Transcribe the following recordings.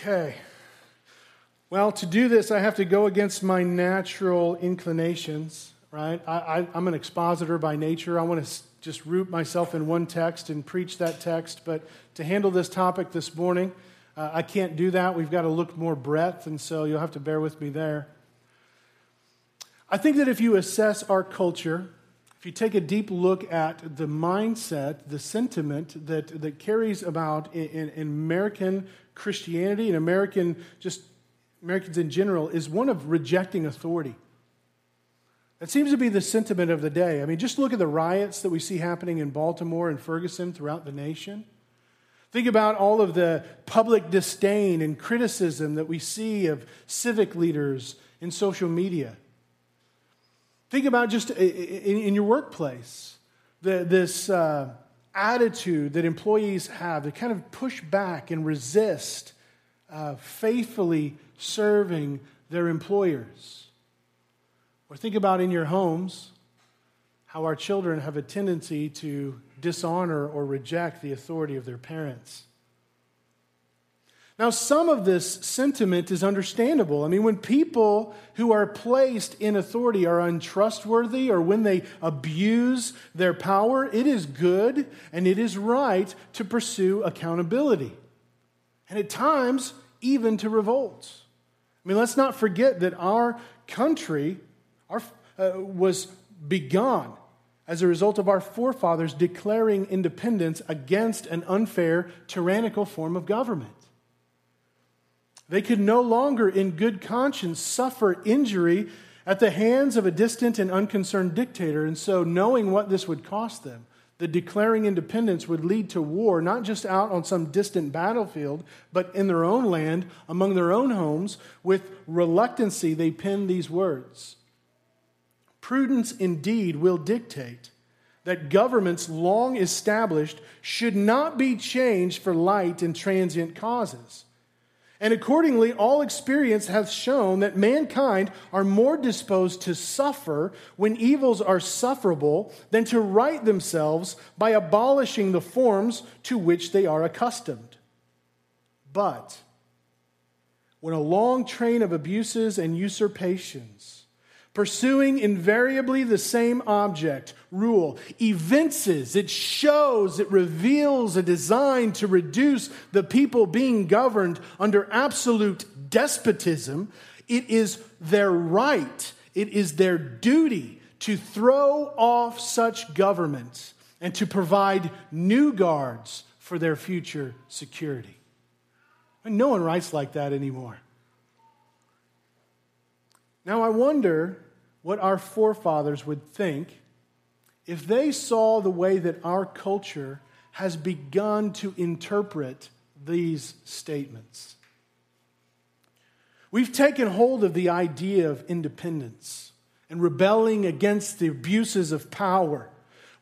Okay. Well, to do this, I have to go against my natural inclinations, right? I, am an expositor by nature. I want to just root myself in one text and preach that text. But to handle this topic this morning, uh, I can't do that. We've got to look more breadth, and so you'll have to bear with me there. I think that if you assess our culture, if you take a deep look at the mindset, the sentiment that, that carries about in, in, in American Christianity and American, just Americans in general, is one of rejecting authority. That seems to be the sentiment of the day. I mean, just look at the riots that we see happening in Baltimore and Ferguson throughout the nation. Think about all of the public disdain and criticism that we see of civic leaders in social media. Think about just in your workplace, this uh, attitude that employees have to kind of push back and resist uh, faithfully serving their employers. Or think about in your homes how our children have a tendency to dishonor or reject the authority of their parents. Now, some of this sentiment is understandable. I mean, when people who are placed in authority are untrustworthy or when they abuse their power, it is good and it is right to pursue accountability. And at times, even to revolt. I mean, let's not forget that our country our, uh, was begun as a result of our forefathers declaring independence against an unfair, tyrannical form of government. They could no longer, in good conscience, suffer injury at the hands of a distant and unconcerned dictator. And so, knowing what this would cost them, the declaring independence would lead to war, not just out on some distant battlefield, but in their own land, among their own homes. With reluctancy, they penned these words Prudence indeed will dictate that governments long established should not be changed for light and transient causes and accordingly, all experience hath shown that mankind are more disposed to suffer when evils are sufferable than to right themselves by abolishing the forms to which they are accustomed. But when a long train of abuses and usurpations, pursuing invariably the same object, rule, evinces, it shows, it reveals a design to reduce the people being governed under absolute despotism. It is their right, it is their duty to throw off such governments and to provide new guards for their future security. And no one writes like that anymore. Now, I wonder what our forefathers would think if they saw the way that our culture has begun to interpret these statements. We've taken hold of the idea of independence and rebelling against the abuses of power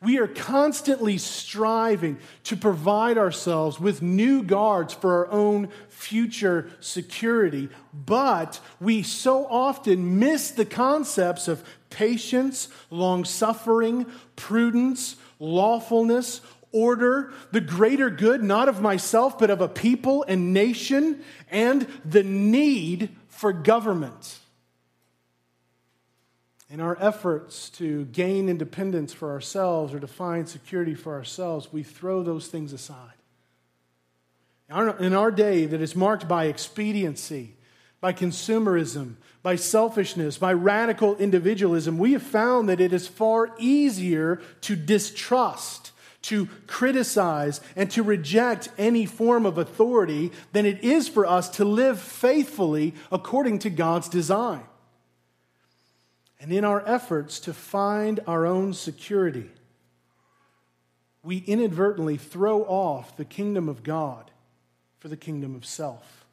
we are constantly striving to provide ourselves with new guards for our own future security, but we so often miss the concepts of patience, long suffering, prudence, lawfulness, order, the greater good, not of myself, but of a people and nation, and the need for government. In our efforts to gain independence for ourselves or to find security for ourselves, we throw those things aside. In our day that is marked by expediency, by consumerism, by selfishness, by radical individualism, we have found that it is far easier to distrust, to criticize, and to reject any form of authority than it is for us to live faithfully according to God's design. And in our efforts to find our own security, we inadvertently throw off the kingdom of God for the kingdom of self.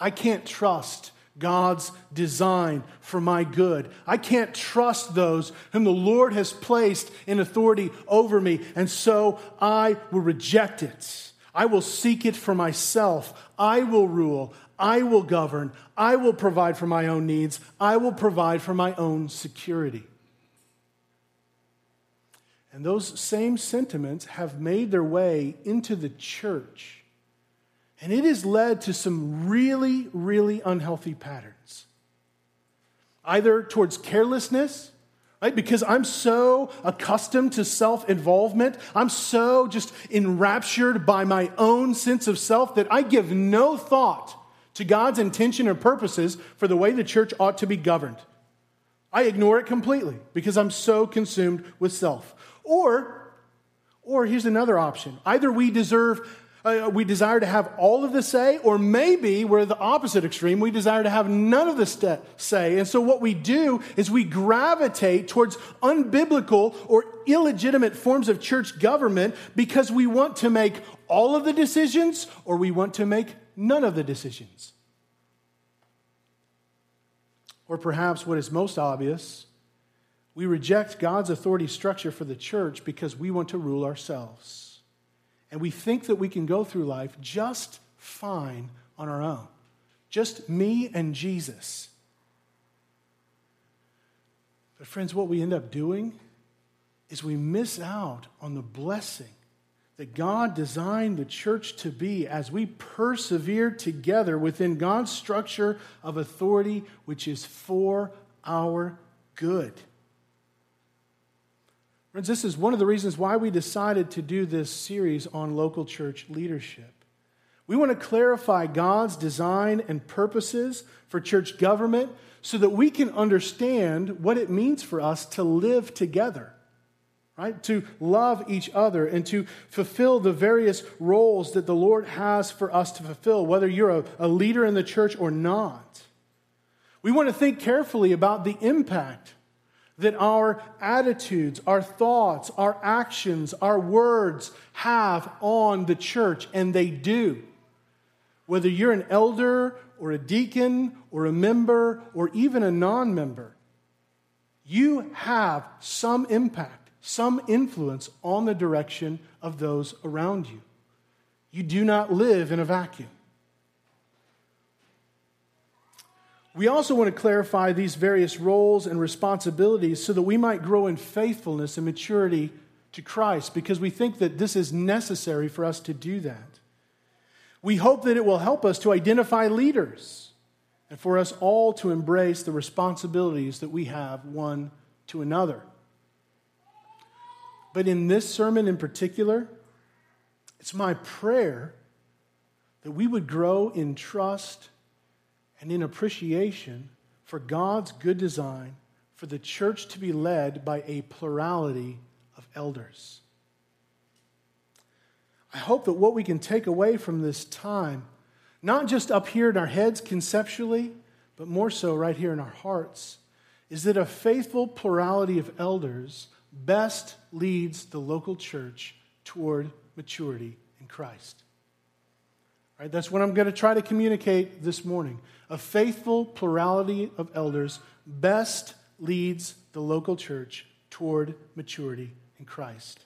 I can't trust God's design for my good. I can't trust those whom the Lord has placed in authority over me, and so I will reject it. I will seek it for myself. I will rule. I will govern. I will provide for my own needs. I will provide for my own security. And those same sentiments have made their way into the church And it has led to some really, really unhealthy patterns. Either towards carelessness, right? Because I'm so accustomed to self involvement. I'm so just enraptured by my own sense of self that I give no thought to God's intention or purposes for the way the church ought to be governed. I ignore it completely because I'm so consumed with self. Or, or here's another option. Either we deserve uh, we desire to have all of the say, or maybe we're the opposite extreme. We desire to have none of the st- say. And so what we do is we gravitate towards unbiblical or illegitimate forms of church government because we want to make all of the decisions or we want to make none of the decisions. Or perhaps what is most obvious, we reject God's authority structure for the church because we want to rule ourselves and we think that we can go through life just fine on our own. Just me and Jesus. But, friends, what we end up doing is we miss out on the blessing that God designed the church to be as we persevere together within God's structure of authority, which is for our good. Friends, this is one of the reasons why we decided to do this series on local church leadership. We want to clarify God's design and purposes for church government so that we can understand what it means for us to live together, right? To love each other and to fulfill the various roles that the Lord has for us to fulfill, whether you're a, a leader in the church or not. We want to think carefully about the impact that our attitudes, our thoughts, our actions, our words have on the church, and they do. Whether you're an elder or a deacon or a member or even a non member, you have some impact, some influence on the direction of those around you. You do not live in a vacuum. We also want to clarify these various roles and responsibilities so that we might grow in faithfulness and maturity to Christ because we think that this is necessary for us to do that. We hope that it will help us to identify leaders and for us all to embrace the responsibilities that we have one to another. But in this sermon in particular, it's my prayer that we would grow in trust and in appreciation for God's good design for the church to be led by a plurality of elders. I hope that what we can take away from this time, not just up here in our heads conceptually, but more so right here in our hearts, is that a faithful plurality of elders best leads the local church toward maturity in Christ. Right? That's what I'm going to try to communicate this morning. A faithful plurality of elders best leads the local church toward maturity in Christ.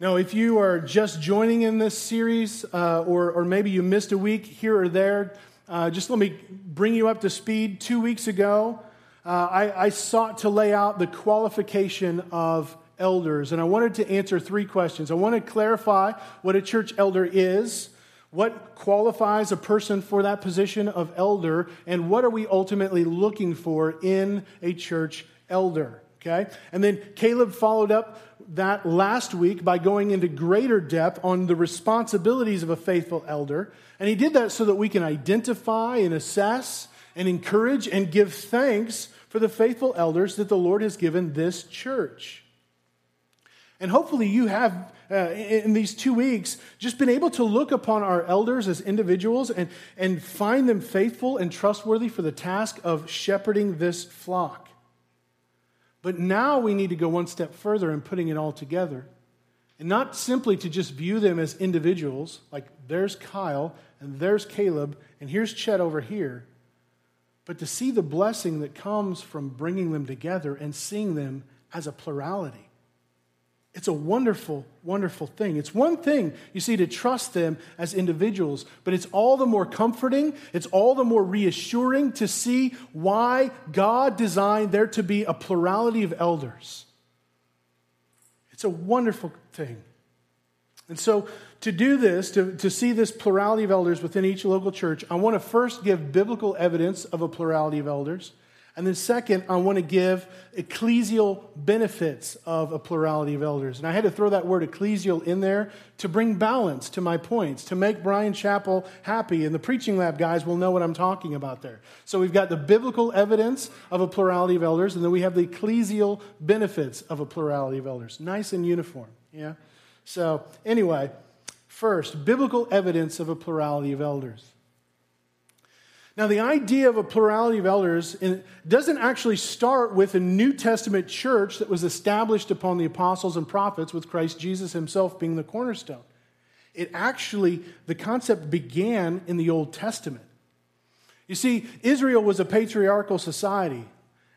Now, if you are just joining in this series, uh, or, or maybe you missed a week here or there, uh, just let me bring you up to speed. Two weeks ago, uh, I, I sought to lay out the qualification of elders, and I wanted to answer three questions. I want to clarify what a church elder is. What qualifies a person for that position of elder, and what are we ultimately looking for in a church elder? Okay? And then Caleb followed up that last week by going into greater depth on the responsibilities of a faithful elder. And he did that so that we can identify and assess and encourage and give thanks for the faithful elders that the Lord has given this church. And hopefully, you have uh, in these two weeks just been able to look upon our elders as individuals and, and find them faithful and trustworthy for the task of shepherding this flock. But now we need to go one step further in putting it all together. And not simply to just view them as individuals, like there's Kyle and there's Caleb and here's Chet over here, but to see the blessing that comes from bringing them together and seeing them as a plurality. It's a wonderful, wonderful thing. It's one thing, you see, to trust them as individuals, but it's all the more comforting, it's all the more reassuring to see why God designed there to be a plurality of elders. It's a wonderful thing. And so, to do this, to, to see this plurality of elders within each local church, I want to first give biblical evidence of a plurality of elders. And then, second, I want to give ecclesial benefits of a plurality of elders. And I had to throw that word ecclesial in there to bring balance to my points, to make Brian Chapell happy. And the preaching lab guys will know what I'm talking about there. So we've got the biblical evidence of a plurality of elders, and then we have the ecclesial benefits of a plurality of elders. Nice and uniform, yeah? So, anyway, first, biblical evidence of a plurality of elders. Now, the idea of a plurality of elders doesn't actually start with a New Testament church that was established upon the apostles and prophets, with Christ Jesus himself being the cornerstone. It actually, the concept began in the Old Testament. You see, Israel was a patriarchal society.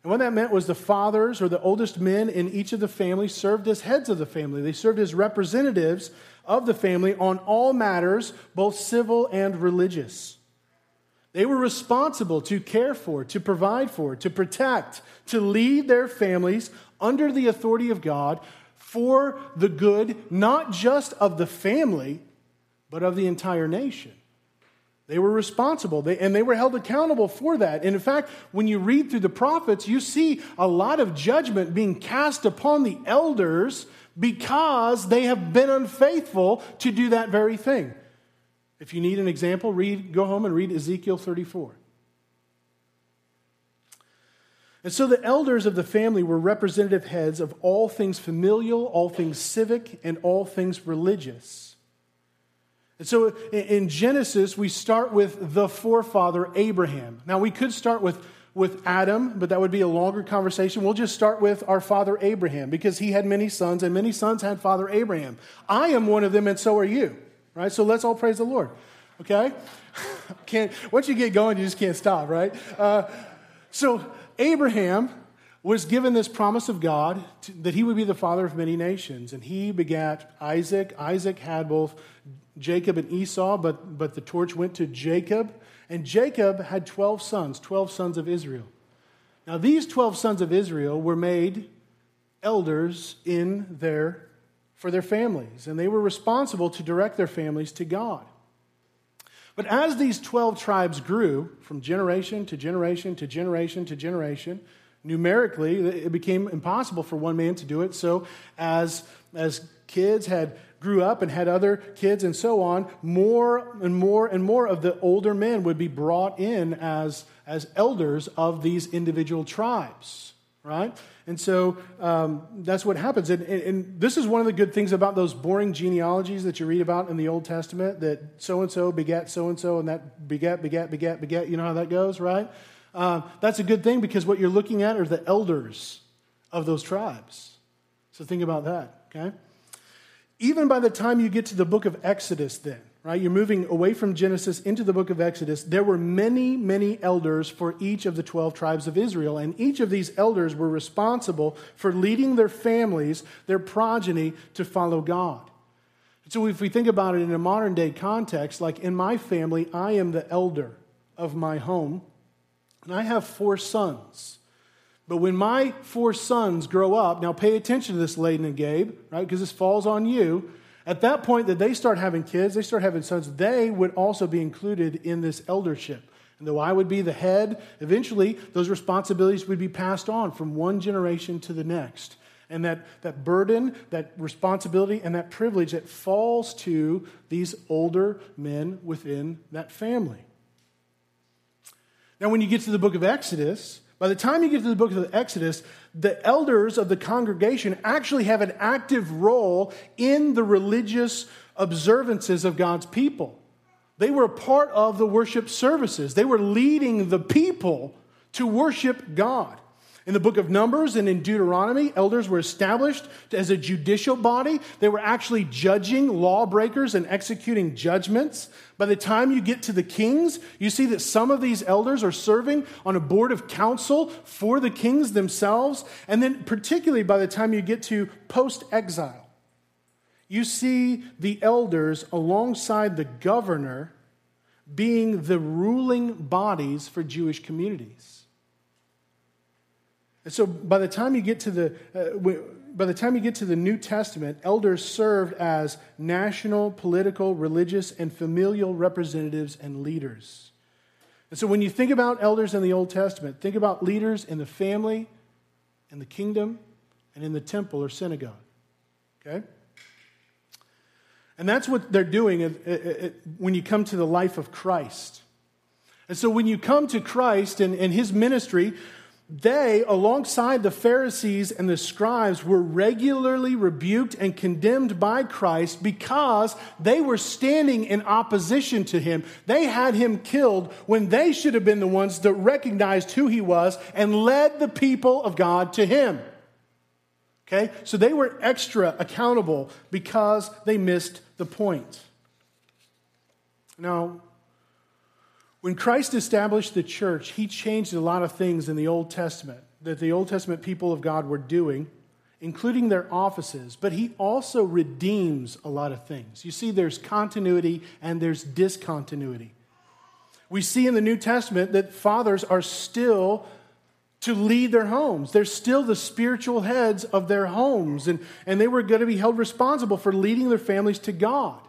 And what that meant was the fathers or the oldest men in each of the families served as heads of the family. They served as representatives of the family on all matters, both civil and religious. They were responsible to care for, to provide for, to protect, to lead their families under the authority of God for the good, not just of the family, but of the entire nation. They were responsible they, and they were held accountable for that. And in fact, when you read through the prophets, you see a lot of judgment being cast upon the elders because they have been unfaithful to do that very thing. If you need an example, read, go home and read Ezekiel 34. And so the elders of the family were representative heads of all things familial, all things civic, and all things religious. And so in Genesis, we start with the forefather, Abraham. Now, we could start with, with Adam, but that would be a longer conversation. We'll just start with our father, Abraham, because he had many sons, and many sons had father Abraham. I am one of them, and so are you right? So let's all praise the Lord, okay? can't, once you get going, you just can't stop, right? Uh, so Abraham was given this promise of God to, that he would be the father of many nations, and he begat Isaac. Isaac had both Jacob and Esau, but, but the torch went to Jacob, and Jacob had 12 sons, 12 sons of Israel. Now, these 12 sons of Israel were made elders in their for their families, and they were responsible to direct their families to God. But as these 12 tribes grew from generation to generation to generation to generation, numerically, it became impossible for one man to do it. So, as, as kids had grew up and had other kids and so on, more and more and more of the older men would be brought in as, as elders of these individual tribes, right? And so um, that's what happens. And, and, and, this is one of the good things about those boring genealogies that you read about in the Old Testament that so and so begat so and so, and that begat, begat, begat, begat. You know how that goes, right? Uh, that's a good thing because what you're looking at are the elders of those tribes. So think about that, okay? Even by the time you get to the book of Exodus, then, right? You're moving away from Genesis into the book of Exodus. There were many, many elders for each of the 12 tribes of Israel, and each of these elders were responsible for leading their families, their progeny, to follow God. So if we think about it in a modern day context, like in my family, I am the elder of my home, and I have four sons. But when my four sons grow up, now pay attention to this, Layden and Gabe, right? Because this falls on you. At that point that they start having kids, they start having sons, they would also be included in this eldership. And though I would be the head, eventually those responsibilities would be passed on from one generation to the next. And that, that burden, that responsibility, and that privilege that falls to these older men within that family. Now, when you get to the book of Exodus, by the time you get to the book of Exodus, the elders of the congregation actually have an active role in the religious observances of God's people. They were part of the worship services, they were leading the people to worship God. In the book of Numbers and in Deuteronomy, elders were established as a judicial body. They were actually judging lawbreakers and executing judgments. By the time you get to the kings, you see that some of these elders are serving on a board of council for the kings themselves. And then, particularly by the time you get to post exile, you see the elders alongside the governor being the ruling bodies for Jewish communities. And so by the time you get to the, uh, by the time you get to the New Testament, elders served as national, political, religious, and familial representatives and leaders. And so when you think about elders in the Old Testament, think about leaders in the family, in the kingdom, and in the temple or synagogue. Okay? And that's what they're doing uh, uh, uh, when you come to the life of Christ. And so when you come to Christ and, and his ministry, they, alongside the Pharisees and the scribes, were regularly rebuked and condemned by Christ because they were standing in opposition to him. They had him killed when they should have been the ones that recognized who he was and led the people of God to him. Okay? So they were extra accountable because they missed the point. Now, when Christ established the church, he changed a lot of things in the Old Testament that the Old Testament people of God were doing, including their offices, but he also redeems a lot of things. You see, there's continuity and there's discontinuity. We see in the New Testament that fathers are still to lead their homes. They're still the spiritual heads of their homes, and, and they were going to be held responsible for leading their families to God.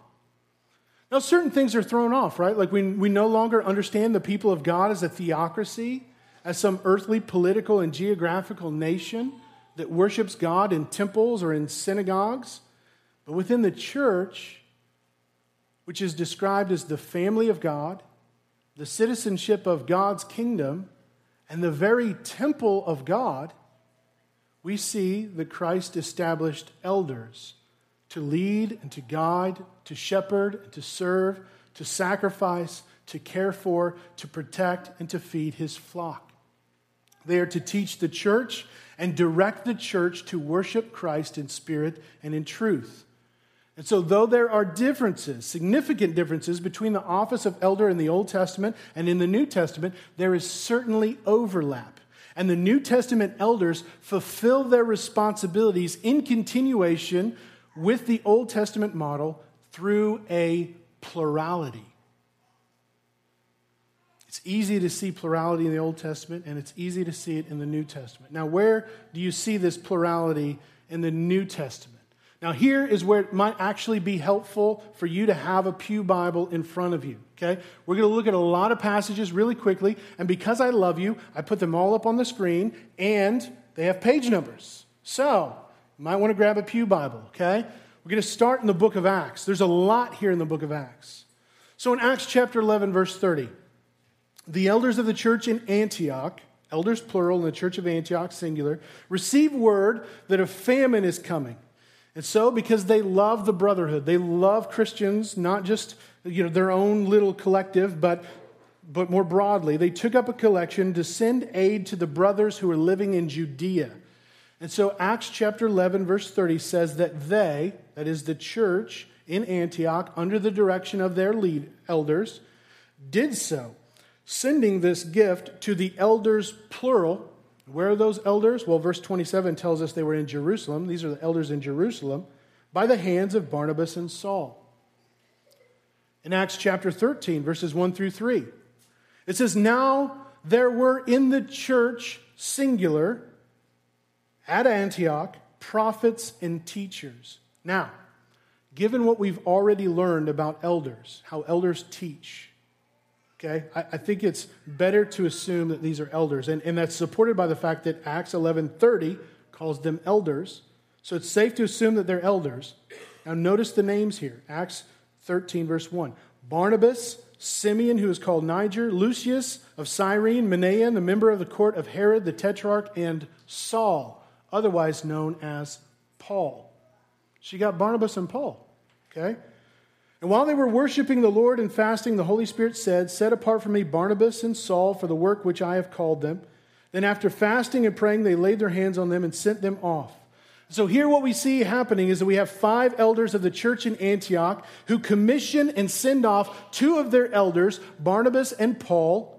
Now, certain things are thrown off, right? Like we, we no longer understand the people of God as a theocracy, as some earthly, political, and geographical nation that worships God in temples or in synagogues. But within the church, which is described as the family of God, the citizenship of God's kingdom, and the very temple of God, we see that Christ established elders to lead and to guide, to shepherd and to serve, to sacrifice, to care for, to protect, and to feed his flock. They are to teach the church and direct the church to worship Christ in spirit and in truth. And so, though there are differences, significant differences between the office of elder in the Old Testament and in the New Testament, there is certainly overlap. And the New Testament elders fulfill their responsibilities in continuation with the Old Testament model through a plurality. It's easy to see plurality in the Old Testament, and it's easy to see it in the New Testament. Now, where do you see this plurality in the New Testament? Now, here is where it might actually be helpful for you to have a Pew Bible in front of you. Okay? We're going to look at a lot of passages really quickly, and because I love you, I put them all up on the screen, and they have page numbers. So, might want to grab a Pew Bible, okay? We're going to start in the book of Acts. There's a lot here in the book of Acts. So, in Acts chapter 11, verse 30, the elders of the church in Antioch, elders plural in the church of Antioch, singular, receive word that a famine is coming and so, because they love the brotherhood, they love Christians, not just you know, their own little collective, but, but more broadly, they took up a collection to send aid to the brothers who are living in Judea. And so, Acts chapter 11, verse 30 says that they, that is the church in Antioch, under the direction of their lead elders, did so, sending this gift to the elders, plural, where are those elders? Well, verse 27 tells us they were in Jerusalem. These are the elders in Jerusalem by the hands of Barnabas and Saul. In Acts chapter 13, verses 1 through 3, it says, Now there were in the church, singular, at Antioch, prophets and teachers. Now, given what we've already learned about elders, how elders teach, Okay? I, I, think it's better to assume that these are elders. And, and that's supported by the fact that Acts 11.30 calls them elders. So it's safe to assume that they're elders. Now notice the names here. Acts 13, verse 1. Barnabas, Simeon, who is called Niger, Lucius of Cyrene, Manaen, the member of the court of Herod the Tetrarch, and Saul, otherwise known as Paul. She got Barnabas and Paul. Okay? And while they were worshiping the Lord and fasting, the Holy Spirit said, Set apart for me Barnabas and Saul for the work which I have called them. Then, after fasting and praying, they laid their hands on them and sent them off. So, here what we see happening is that we have five elders of the church in Antioch who commission and send off two of their elders, Barnabas and Paul,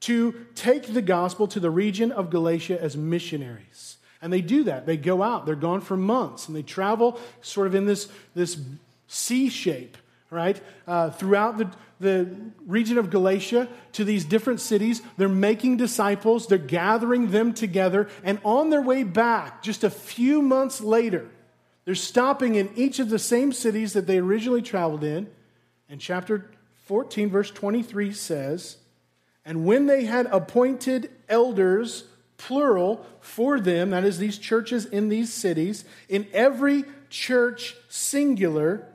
to take the gospel to the region of Galatia as missionaries. And they do that. They go out, they're gone for months, and they travel sort of in this, this C shape right? Uh, throughout the, the region of Galatia to these different cities. They're making disciples, they're gathering them together, and on their way back, just a few months later, they're stopping in each of the same cities that they originally traveled in. And chapter 14, verse 23 says, And when they had appointed elders, plural, for them, that is, these churches in these cities, in every church singular,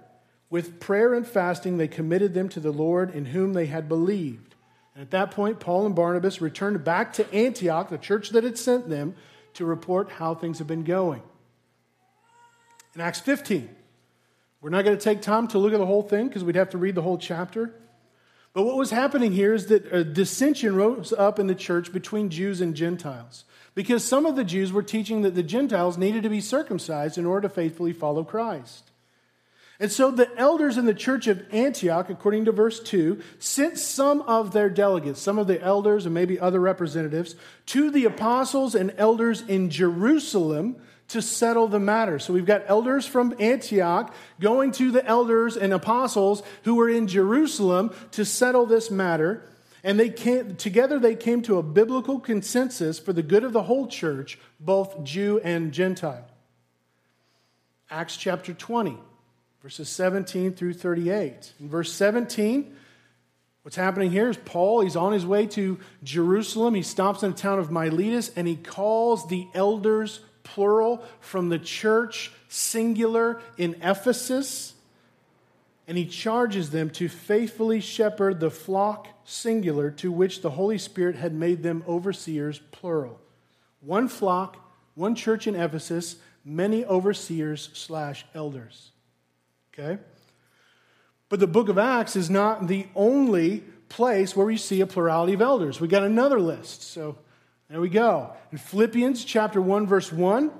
with prayer and fasting, they committed them to the Lord in whom they had believed. And at that point, Paul and Barnabas returned back to Antioch, the church that had sent them, to report how things have been going. In Acts 15, we're not going to take time to look at the whole thing because we'd have to read the whole chapter. But what was happening here is that a dissension rose up in the church between Jews and Gentiles because some of the Jews were teaching that the Gentiles needed to be circumcised in order to faithfully follow Christ. And so the elders in the church of Antioch, according to verse 2, sent some of their delegates, some of the elders and maybe other representatives, to the apostles and elders in Jerusalem to settle the matter. So we've got elders from Antioch going to the elders and apostles who were in Jerusalem to settle this matter. And they came, together they came to a biblical consensus for the good of the whole church, both Jew and Gentile. Acts chapter 20 verses 17 through 38. In verse 17, what's happening here is Paul, he's on his way to Jerusalem. He stops in the town of Miletus and he calls the elders, plural, from the church, singular, in Ephesus. And he charges them to faithfully shepherd the flock, singular, to which the Holy Spirit had made them overseers, plural. One flock, one church in Ephesus, many overseers slash elders. Okay? But the book of Acts is not the only place where we see a plurality of elders. We got another list. So there we go. In Philippians chapter 1 verse 1,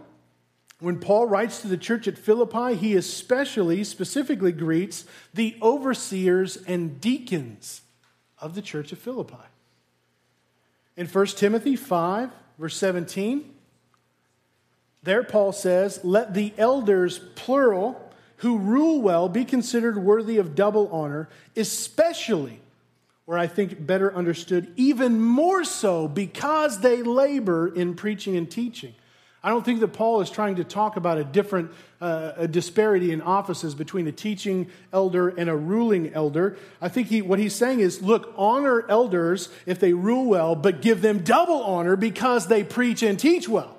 when Paul writes to the church at Philippi, he especially specifically greets the overseers and deacons of the church of Philippi. In 1 Timothy 5 verse 17, there Paul says, "Let the elders plural who rule well be considered worthy of double honor, especially, or I think better understood, even more so because they labor in preaching and teaching. I don't think that Paul is trying to talk about a different uh, a disparity in offices between a teaching elder and a ruling elder. I think he, what he's saying is look, honor elders if they rule well, but give them double honor because they preach and teach well.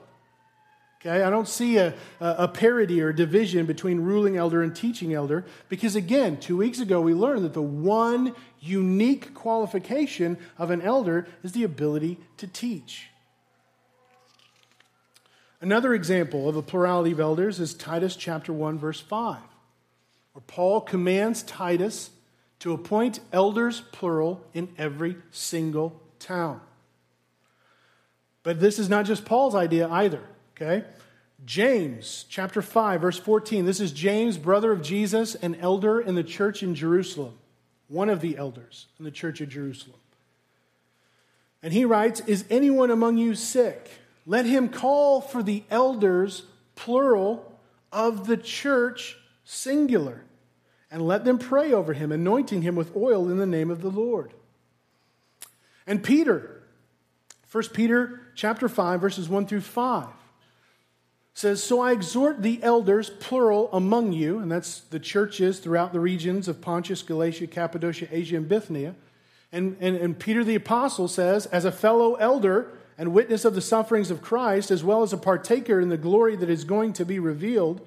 Okay, I don't see a, a parity or division between ruling elder and teaching elder because, again, two weeks ago we learned that the one unique qualification of an elder is the ability to teach. Another example of a plurality of elders is Titus chapter 1, verse 5, where Paul commands Titus to appoint elders, plural, in every single town. But this is not just Paul's idea either. Okay? James chapter 5, verse 14. This is James, brother of Jesus, an elder in the church in Jerusalem, one of the elders in the church of Jerusalem. And he writes, Is anyone among you sick? Let him call for the elders, plural, of the church, singular, and let them pray over him, anointing him with oil in the name of the Lord. And Peter, 1 Peter chapter 5, verses 1 through 5 says, So I exhort the elders, plural, among you, and that's the churches throughout the regions of Pontus, Galatia, Cappadocia, Asia, and Bithynia. And, and, and Peter the Apostle says, As a fellow elder and witness of the sufferings of Christ, as well as a partaker in the glory that is going to be revealed,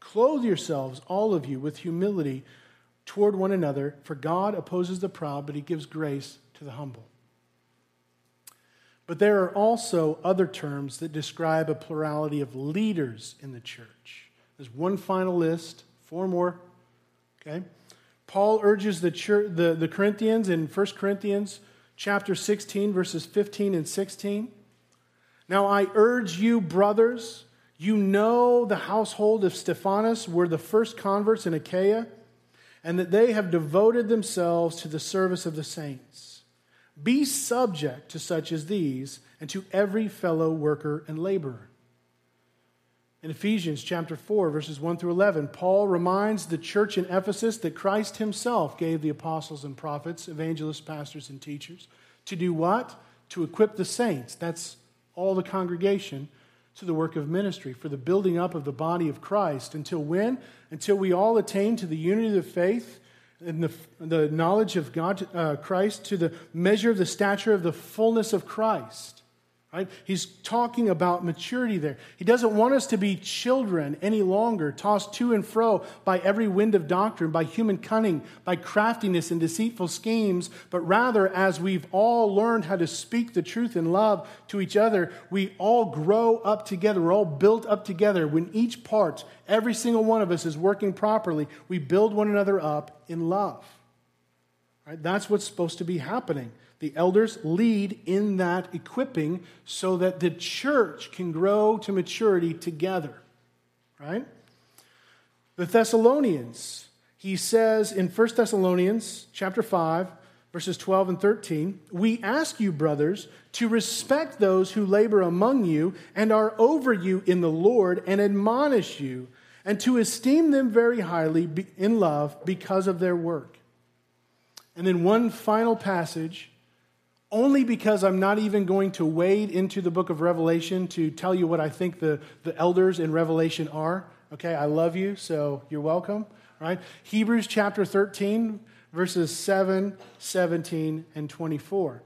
Clothe yourselves, all of you, with humility toward one another, for God opposes the proud, but he gives grace to the humble. But there are also other terms that describe a plurality of leaders in the church. There's one final list, four more. Okay? Paul urges the, church, the, the Corinthians in 1 Corinthians chapter 16, verses 15 and 16. Now I urge you, brothers, you know the household of Stephanas were the first converts in Achaia, and that they have devoted themselves to the service of the saints. Be subject to such as these and to every fellow worker and laborer. In Ephesians chapter 4, verses 1 through 11, Paul reminds the church in Ephesus that Christ himself gave the apostles and prophets, evangelists, pastors, and teachers to do what? To equip the saints. That's all the congregation to the work of ministry, for the building up of the body of Christ. Until when? Until we all attain to the unity of faith and the, the knowledge of God, uh, Christ, to the measure of the stature of the fullness of Christ. Right? He's talking about maturity there. He doesn't want us to be children any longer, tossed to and fro by every wind of doctrine, by human cunning, by craftiness and deceitful schemes, but rather, as we've all learned how to speak the truth in love to each other, we all grow up together. We're all built up together. When each part, every single one of us is working properly, we build one another up in love. Right? That's what's supposed to be happening. The elders lead in that equipping so that the church can grow to maturity together. Right? The Thessalonians, he says in 1 Thessalonians chapter 5, verses 12 and 13, we ask you, brothers, to respect those who labor among you and are over you in the Lord and admonish you, and to esteem them very highly in love because of their work. And then one final passage only because I'm not even going to wade into the book of Revelation to tell you what I think the, the elders in Revelation are. Okay, I love you, so you're welcome. Right? Hebrews chapter 13, verses 7, 17, and 24.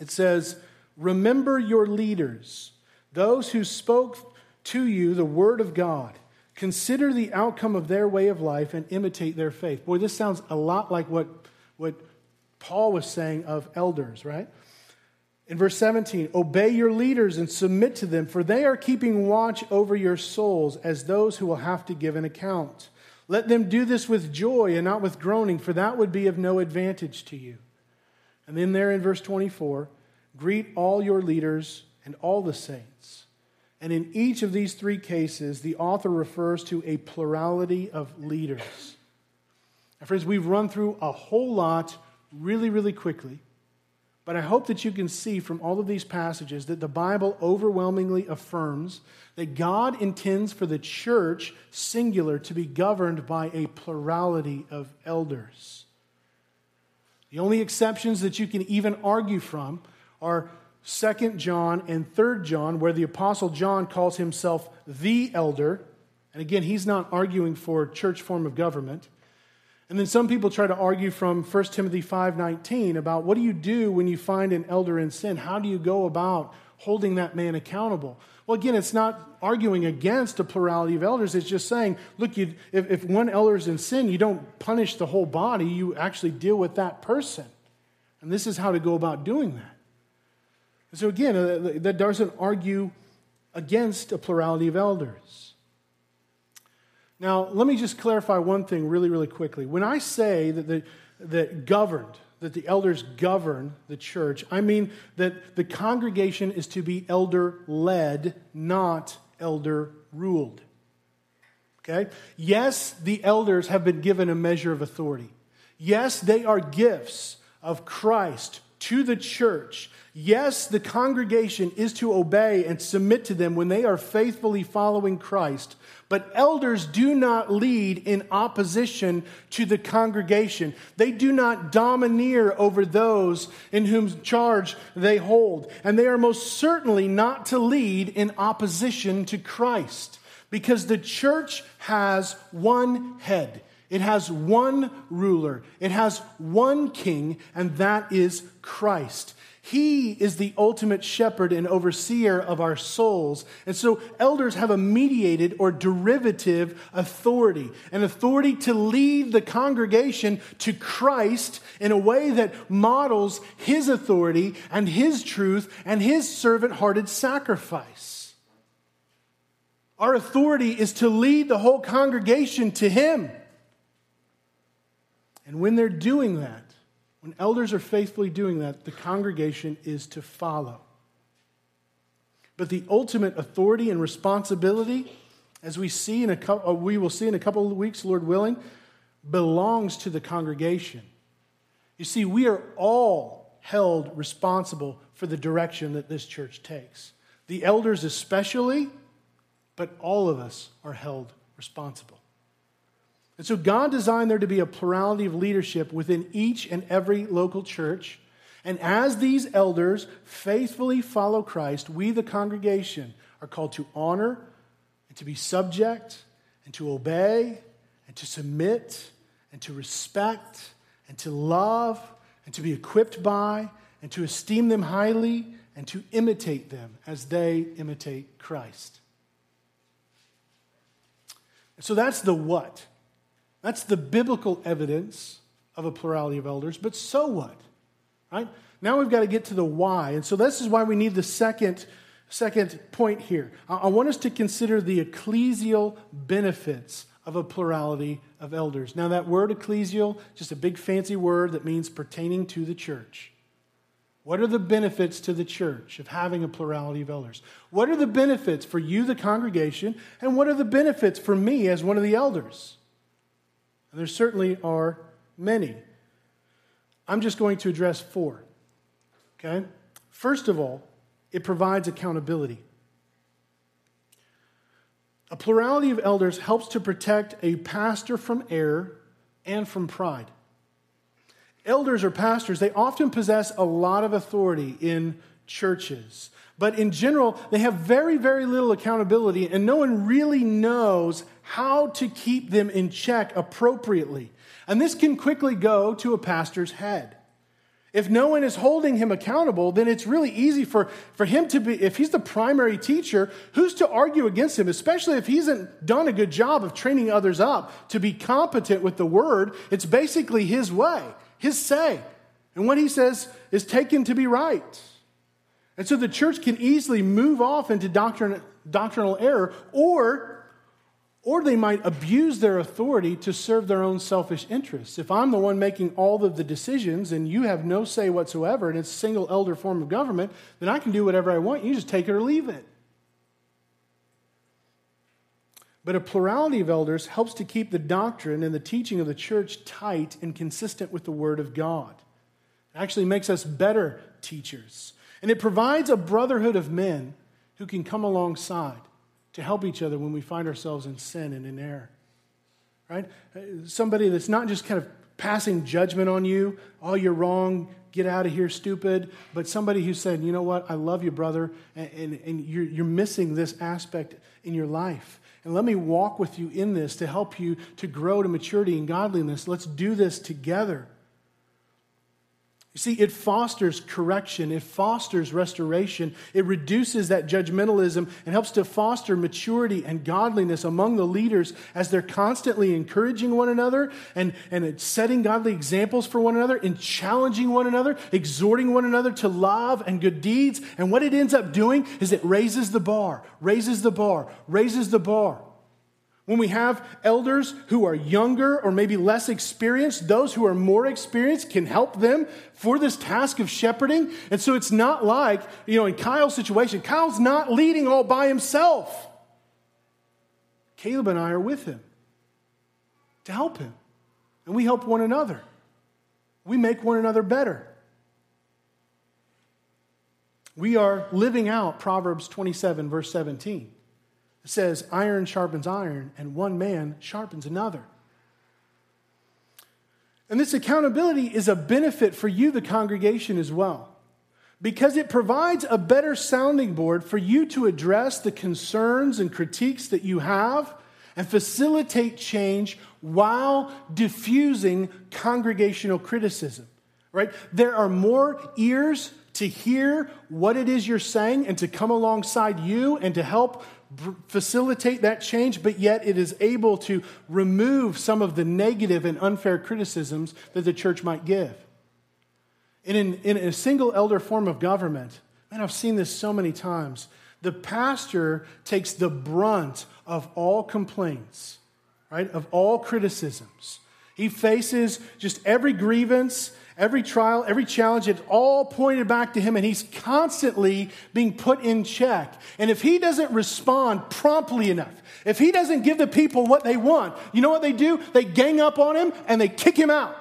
It says, Remember your leaders, those who spoke to you the word of God. Consider the outcome of their way of life and imitate their faith. Boy, this sounds a lot like what, what Paul was saying of elders, right? In verse 17, obey your leaders and submit to them, for they are keeping watch over your souls as those who will have to give an account. Let them do this with joy and not with groaning, for that would be of no advantage to you. And then, there in verse 24, greet all your leaders and all the saints. And in each of these three cases, the author refers to a plurality of leaders. Now, friends, we've run through a whole lot really, really quickly. But I hope that you can see from all of these passages that the Bible overwhelmingly affirms that God intends for the church, singular, to be governed by a plurality of elders. The only exceptions that you can even argue from are 2 John and 3 John, where the Apostle John calls himself the elder. And again, he's not arguing for church form of government. And then some people try to argue from 1 Timothy 5:19 about what do you do when you find an elder in sin? How do you go about holding that man accountable? Well, again, it's not arguing against a plurality of elders. It's just saying, look, if, if one elder is in sin, you don't punish the whole body. You actually deal with that person. And this is how to go about doing that. So, again, uh, that doesn't argue against a plurality of elders. Now, let me just clarify one thing really, really quickly. When I say that the that governed, that the elders govern the church, I mean that the congregation is to be elder led, not elder ruled. Okay? Yes, the elders have been given a measure of authority. Yes, they are gifts of Christ to the church. Yes, the congregation is to obey and submit to them when they are faithfully following Christ. But elders do not lead in opposition to the congregation. They do not domineer over those in whom charge they hold. And they are most certainly not to lead in opposition to Christ. Because the church has one head. It has one ruler. It has one king, and that is Christ. He is the ultimate shepherd and overseer of our souls. And so elders have a mediated or derivative authority, an authority to lead the congregation to Christ in a way that models his authority and his truth and his servant hearted sacrifice. Our authority is to lead the whole congregation to him. And when they're doing that, when elders are faithfully doing that, the congregation is to follow. But the ultimate authority and responsibility, as we see in a uh, we will see in a couple of weeks, Lord willing, belongs to the congregation. You see, we are all held responsible for the direction that this church takes. The elders, especially, but all of us are held responsible. And so, God designed there to be a plurality of leadership within each and every local church. And as these elders faithfully follow Christ, we, the congregation, are called to honor and to be subject and to obey and to submit and to respect and to love and to be equipped by and to esteem them highly and to imitate them as they imitate Christ. So that's the what. That's the biblical evidence of a plurality of elders, but so what? Right? Now we've got to get to the why. And so this is why we need the second, second point here. I want us to consider the ecclesial benefits of a plurality of elders. Now, that word ecclesial, just a big fancy word that means pertaining to the church. What are the benefits to the church of having a plurality of elders? What are the benefits for you, the congregation, and what are the benefits for me as one of the elders? And there certainly are many. I'm just going to address four. Okay? First of all, it provides accountability. A plurality of elders helps to protect a pastor from error and from pride. Elders or pastors, they often possess a lot of authority in churches. But in general, they have very, very little accountability, and no one really knows how to keep them in check appropriately. And this can quickly go to a pastor's head. If no one is holding him accountable, then it's really easy for, for him to be, if he's the primary teacher, who's to argue against him, especially if he hasn't done a good job of training others up to be competent with the word? It's basically his way, his say. And what he says is taken to be right. And so the church can easily move off into doctrin, doctrinal error or or they might abuse their authority to serve their own selfish interests. If I'm the one making all of the decisions and you have no say whatsoever and it's a single elder form of government, then I can do whatever I want. You just take it or leave it. But a plurality of elders helps to keep the doctrine and the teaching of the church tight and consistent with the Word of God. It actually makes us better teachers. And it provides a brotherhood of men who can come alongside to help each other when we find ourselves in sin and in error. Right? Somebody that's not just kind of passing judgment on you, oh, you're wrong, get out of here, stupid, but somebody who said, you know what, I love you, brother, and, and, and you're, you're missing this aspect in your life. And let me walk with you in this to help you to grow to maturity and godliness. Let's do this together. You see, it fosters correction, it fosters restoration, it reduces that judgmentalism and helps to foster maturity and godliness among the leaders as they're constantly encouraging one another and, and setting godly examples for one another and challenging one another, exhorting one another to love and good deeds. And what it ends up doing is it raises the bar, raises the bar, raises the bar. When we have elders who are younger or maybe less experienced, those who are more experienced can help them for this task of shepherding. And so it's not like, you know, in Kyle's situation, Kyle's not leading all by himself. Caleb and I are with him to help him. And we help one another. We make one another better. We are living out Proverbs 27, verse 17. It says, iron sharpens iron, and one man sharpens another. And this accountability is a benefit for you, the congregation, as well, because it provides a better sounding board for you to address the concerns and critiques that you have and facilitate change while diffusing congregational criticism. Right? There are more ears to hear what it is you're saying and to come alongside you and to help facilitate that change, but yet it is able to remove some of the negative and unfair criticisms that the church might give. And in, in a single elder form of government, man, I've seen this so many times. The pastor takes the brunt of all complaints, right, of all criticisms. He faces just every grievance, every trial, every challenge. It's all pointed back to him, and he's constantly being put in check. And if he doesn't respond promptly enough, if he doesn't give the people what they want, you know what they do? They gang up on him and they kick him out.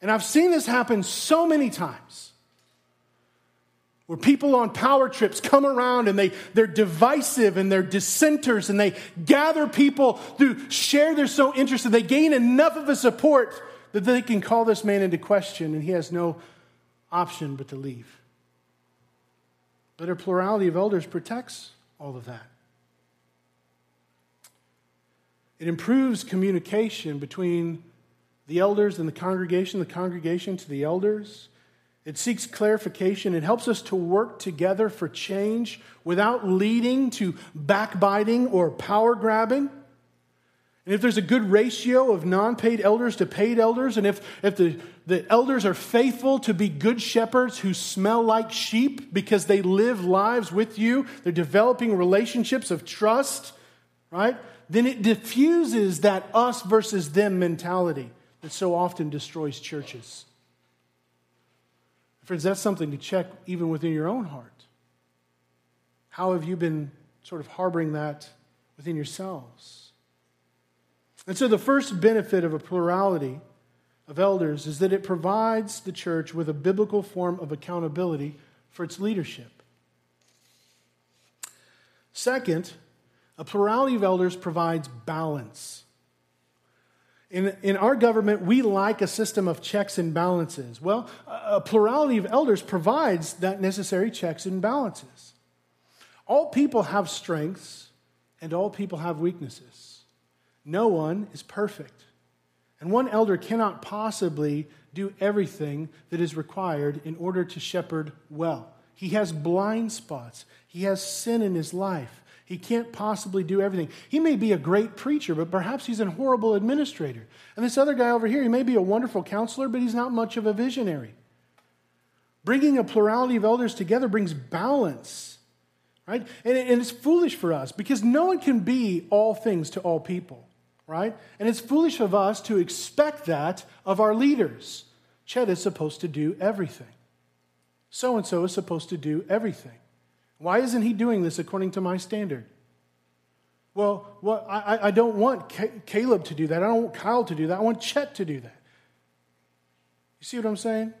And I've seen this happen so many times where people on power trips come around and they, they're divisive and they're dissenters and they gather people to share their so interested. They gain enough of a support that they can call this man into question and he has no option but to leave. But a plurality of elders protects all of that. It improves communication between the elders and the congregation, the congregation to the elders. It seeks clarification. It helps us to work together for change without leading to backbiting or power grabbing. And if there's a good ratio of non paid elders to paid elders, and if, if the, the elders are faithful to be good shepherds who smell like sheep because they live lives with you, they're developing relationships of trust, right? Then it diffuses that us versus them mentality that so often destroys churches. Friends, that's something to check even within your own heart. How have you been sort of harboring that within yourselves? And so, the first benefit of a plurality of elders is that it provides the church with a biblical form of accountability for its leadership. Second, a plurality of elders provides balance. In, in our government, we like a system of checks and balances. Well, a plurality of elders provides that necessary checks and balances. All people have strengths, and all people have weaknesses. No one is perfect. And one elder cannot possibly do everything that is required in order to shepherd well. He has blind spots, he has sin in his life. He can't possibly do everything. He may be a great preacher, but perhaps he's a horrible administrator. And this other guy over here, he may be a wonderful counselor, but he's not much of a visionary. Bringing a plurality of elders together brings balance, right? And, it's foolish for us because no one can be all things to all people, right? And it's foolish of us to expect that of our leaders. Chet is supposed to do everything. So and so is supposed to do everything. Why isn't he doing this according to my standard? Well, well I, I don't want Caleb to do that. I don't want Kyle to do that. I want Chet to do that. You see what I'm saying?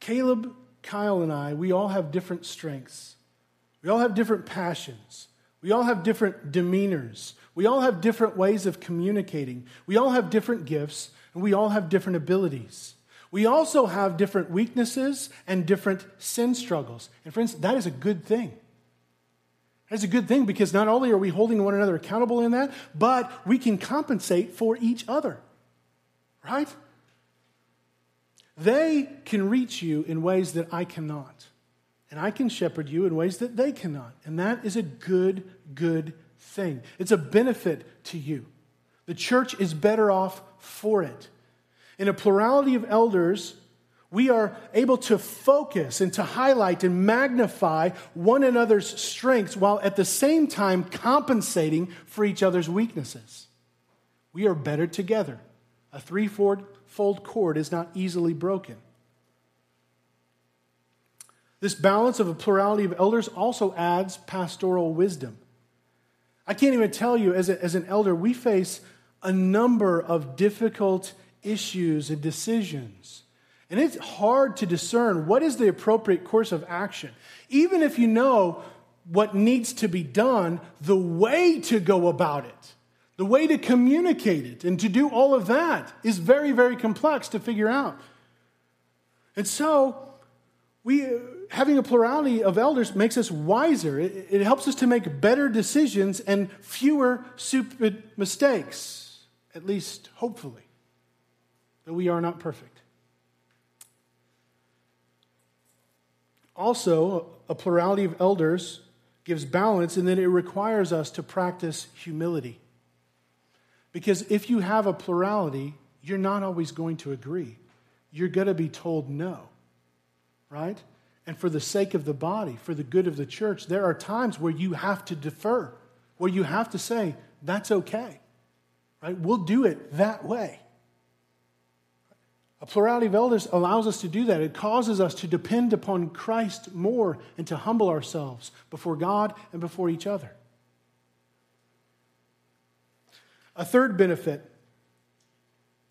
Caleb, Kyle, and I, we all have different strengths. We all have different passions. We all have different demeanors. We all have different ways of communicating. We all have different gifts, and we all have different abilities. We also have different weaknesses and different sin struggles. And friends, that is a good thing. That's a good thing because not only are we holding one another accountable in that, but we can compensate for each other. Right? They can reach you in ways that I cannot. And I can shepherd you in ways that they cannot. And that is a good, good thing. It's a benefit to you. The church is better off for it. In a plurality of elders, we are able to focus and to highlight and magnify one another's strengths while at the same time compensating for each other's weaknesses. We are better together. A threefold fold cord is not easily broken. This balance of a plurality of elders also adds pastoral wisdom. I can't even tell you, as, a, as an elder, we face a number of difficult issues and decisions. And it's hard to discern what is the appropriate course of action. Even if you know what needs to be done, the way to go about it, the way to communicate it, and to do all of that is very, very complex to figure out. And so, we, having a plurality of elders makes us wiser. It, it helps us to make better decisions and fewer stupid mistakes, at least hopefully that we are not perfect. Also, a plurality of elders gives balance and then it requires us to practice humility. Because if you have a plurality, you're not always going to agree. You're going to be told no, right? And for the sake of the body, for the good of the church, there are times where you have to defer where you have to say, that's okay. Right? We'll do it that way. A plurality of elders allows us to do that. It causes us to depend upon Christ more and to humble ourselves before God and before each other. A third benefit,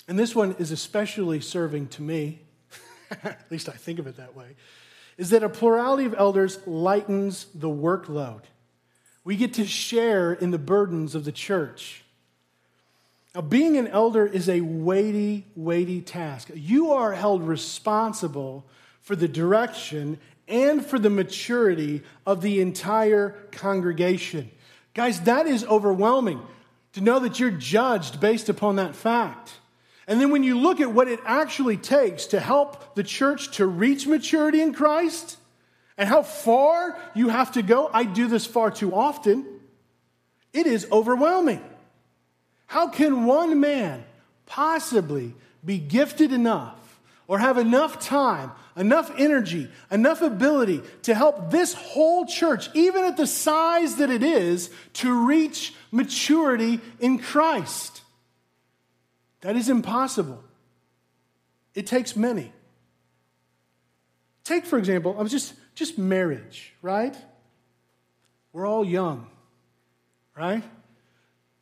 and this one is especially serving to me, at least I think of it that way, is that a plurality of elders lightens the workload. We get to share in the burdens of the church. Now, being an elder is a weighty, weighty task. You are held responsible for the direction and for the maturity of the entire congregation. Guys, that is overwhelming to know that you're judged based upon that fact. And then when you look at what it actually takes to help the church to reach maturity in Christ and how far you have to go, I do this far too often, it is overwhelming. How can one man possibly be gifted enough or have enough time, enough energy, enough ability to help this whole church, even at the size that it is, to reach maturity in Christ. That is impossible. It takes many. Take, for example, I was just, just marriage, right? We're all young, right?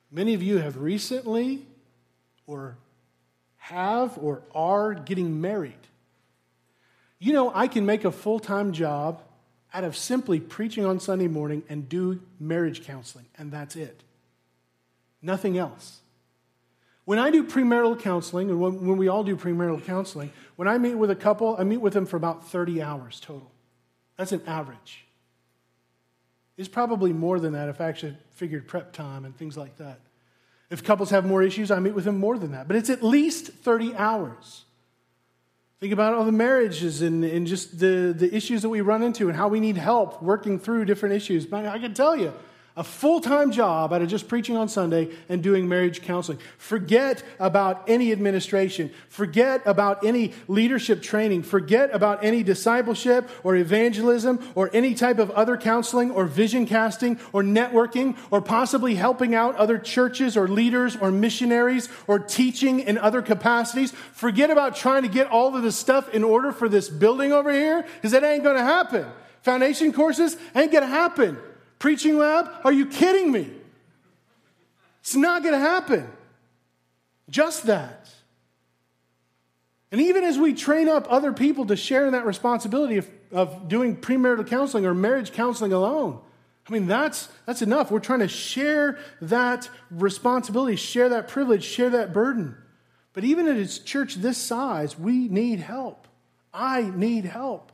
Many of you have recently or have or are getting married. You know, I can make a full time job out of simply preaching on Sunday morning and do marriage counseling, and that's it. Nothing else. When I do premarital counseling, and when, we all do premarital counseling, when I meet with a couple, I meet with them for about 30 hours total. That's an average. It's probably more than that if I actually figured prep time and things like that. If couples have more issues, I meet with them more than that. But it's at least 30 hours. Think about all the marriages and, and just the, the issues that we run into and how we need help working through different issues. I can tell you, a full time job out of just preaching on Sunday and doing marriage counseling. Forget about any administration. Forget about any leadership training. Forget about any discipleship or evangelism or any type of other counseling or vision casting or networking or possibly helping out other churches or leaders or missionaries or teaching in other capacities. Forget about trying to get all of this stuff in order for this building over here because that ain't going to happen. Foundation courses ain't going to happen. Preaching lab? Are you kidding me? It's not going to happen. Just that. And even as we train up other people to share in that responsibility of, of doing premarital counseling or marriage counseling alone, I mean, that's, that's enough. We're trying to share that responsibility, share that privilege, share that burden. But even at a church this size, we need help. I need help.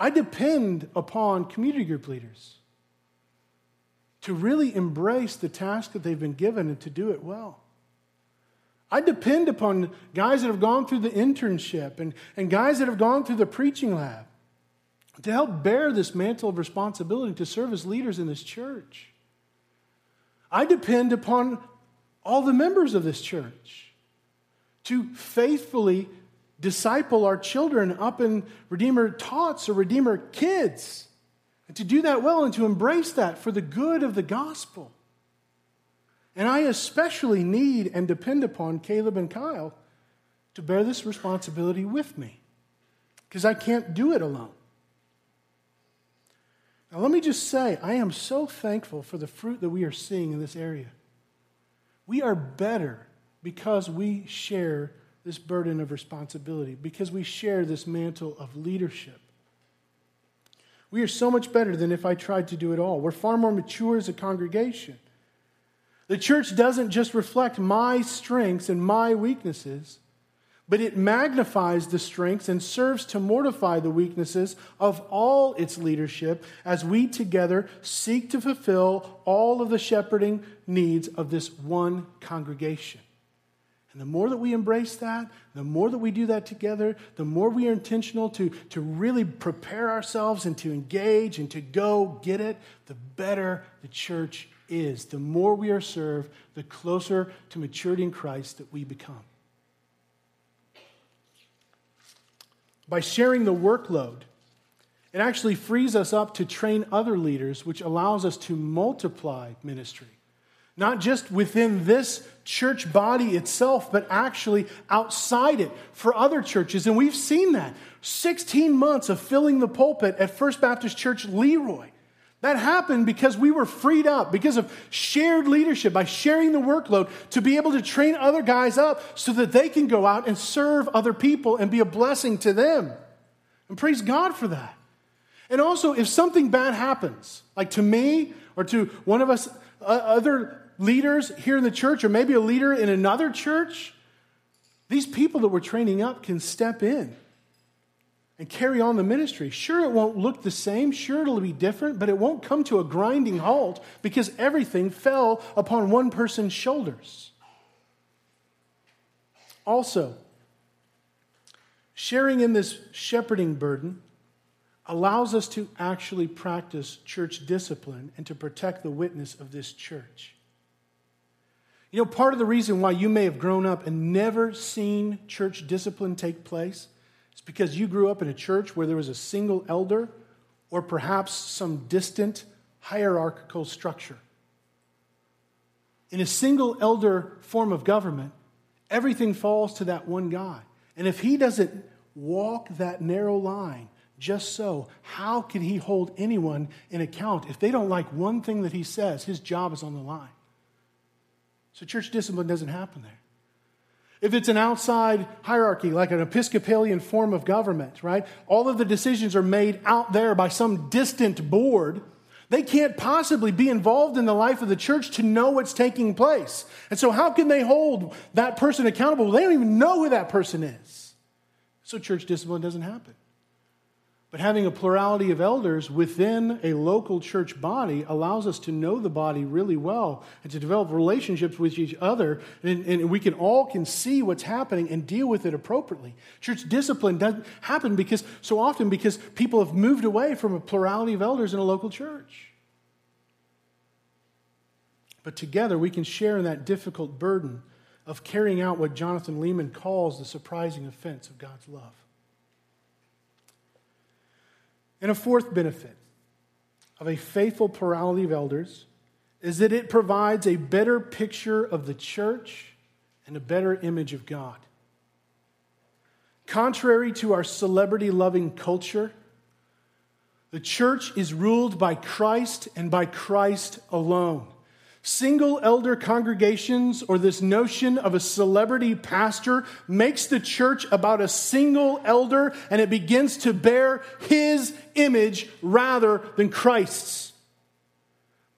I depend upon community group leaders to really embrace the task that they've been given and to do it well. I depend upon guys that have gone through the internship and, and guys that have gone through the preaching lab to help bear this mantle of responsibility to serve as leaders in this church. I depend upon all the members of this church to faithfully disciple our children up in Redeemer Tots or Redeemer Kids. And to do that well and to embrace that for the good of the gospel. And I especially need and depend upon Caleb and Kyle to bear this responsibility with me because I can't do it alone. Now, let me just say, I am so thankful for the fruit that we are seeing in this area. We are better because we share this burden of responsibility, because we share this mantle of leadership. We are so much better than if I tried to do it all. We're far more mature as a congregation. The church doesn't just reflect my strengths and my weaknesses, but it magnifies the strengths and serves to mortify the weaknesses of all its leadership as we together seek to fulfill all of the shepherding needs of this one congregation. And the more that we embrace that, the more that we do that together, the more we are intentional to, to really prepare ourselves and to engage and to go get it, the better the church is. The more we are served, the closer to maturity in Christ that we become. By sharing the workload it actually frees us up to train other leaders, which allows us to multiply ministry. Not just within this church body itself, but actually outside it for other churches. And we've seen that. 16 months of filling the pulpit at First Baptist Church Leroy. That happened because we were freed up, because of shared leadership, by sharing the workload to be able to train other guys up so that they can go out and serve other people and be a blessing to them. And praise God for that. And also, if something bad happens, like to me or to one of us uh, other leaders here in the church, or maybe a leader in another church, these people that we're training up can step in and carry on the ministry. Sure, it won't look the same. Sure, it'll be different, but it won't come to a grinding halt because everything fell upon one person's shoulders. Also, sharing in this shepherding burden allows us to actually practice church discipline and to protect the witness of this church. You know, part of the reason why you may have grown up and never seen church discipline take place is because you grew up in a church where there was a single elder or perhaps some distant hierarchical structure. In a single elder form of government, everything falls to that one guy. And if he doesn't walk that narrow line just so, how can he hold anyone in account? If they don't like one thing that he says, his job is on the line. So church discipline doesn't happen there. If it's an outside hierarchy, like an Episcopalian form of government, right? All of the decisions are made out there by some distant board. They can't possibly be involved in the life of the church to know what's taking place. And so, how can they hold that person accountable? They don't even know who that person is. So, church discipline doesn't happen. But having a plurality of elders within a local church body allows us to know the body really well and to develop relationships with each other, and, and, we can all can see what's happening and deal with it appropriately. Church discipline doesn't happen because so often because people have moved away from a plurality of elders in a local church. But together we can share in that difficult burden of carrying out what Jonathan Leeman calls the surprising offense of God's love. And a fourth benefit of a faithful plurality of elders is that it provides a better picture of the church and a better image of God. Contrary to our celebrity loving culture, the church is ruled by Christ and by Christ alone. Single elder congregations or this notion of a celebrity pastor makes the church about a single elder and it begins to bear his image rather than Christ's.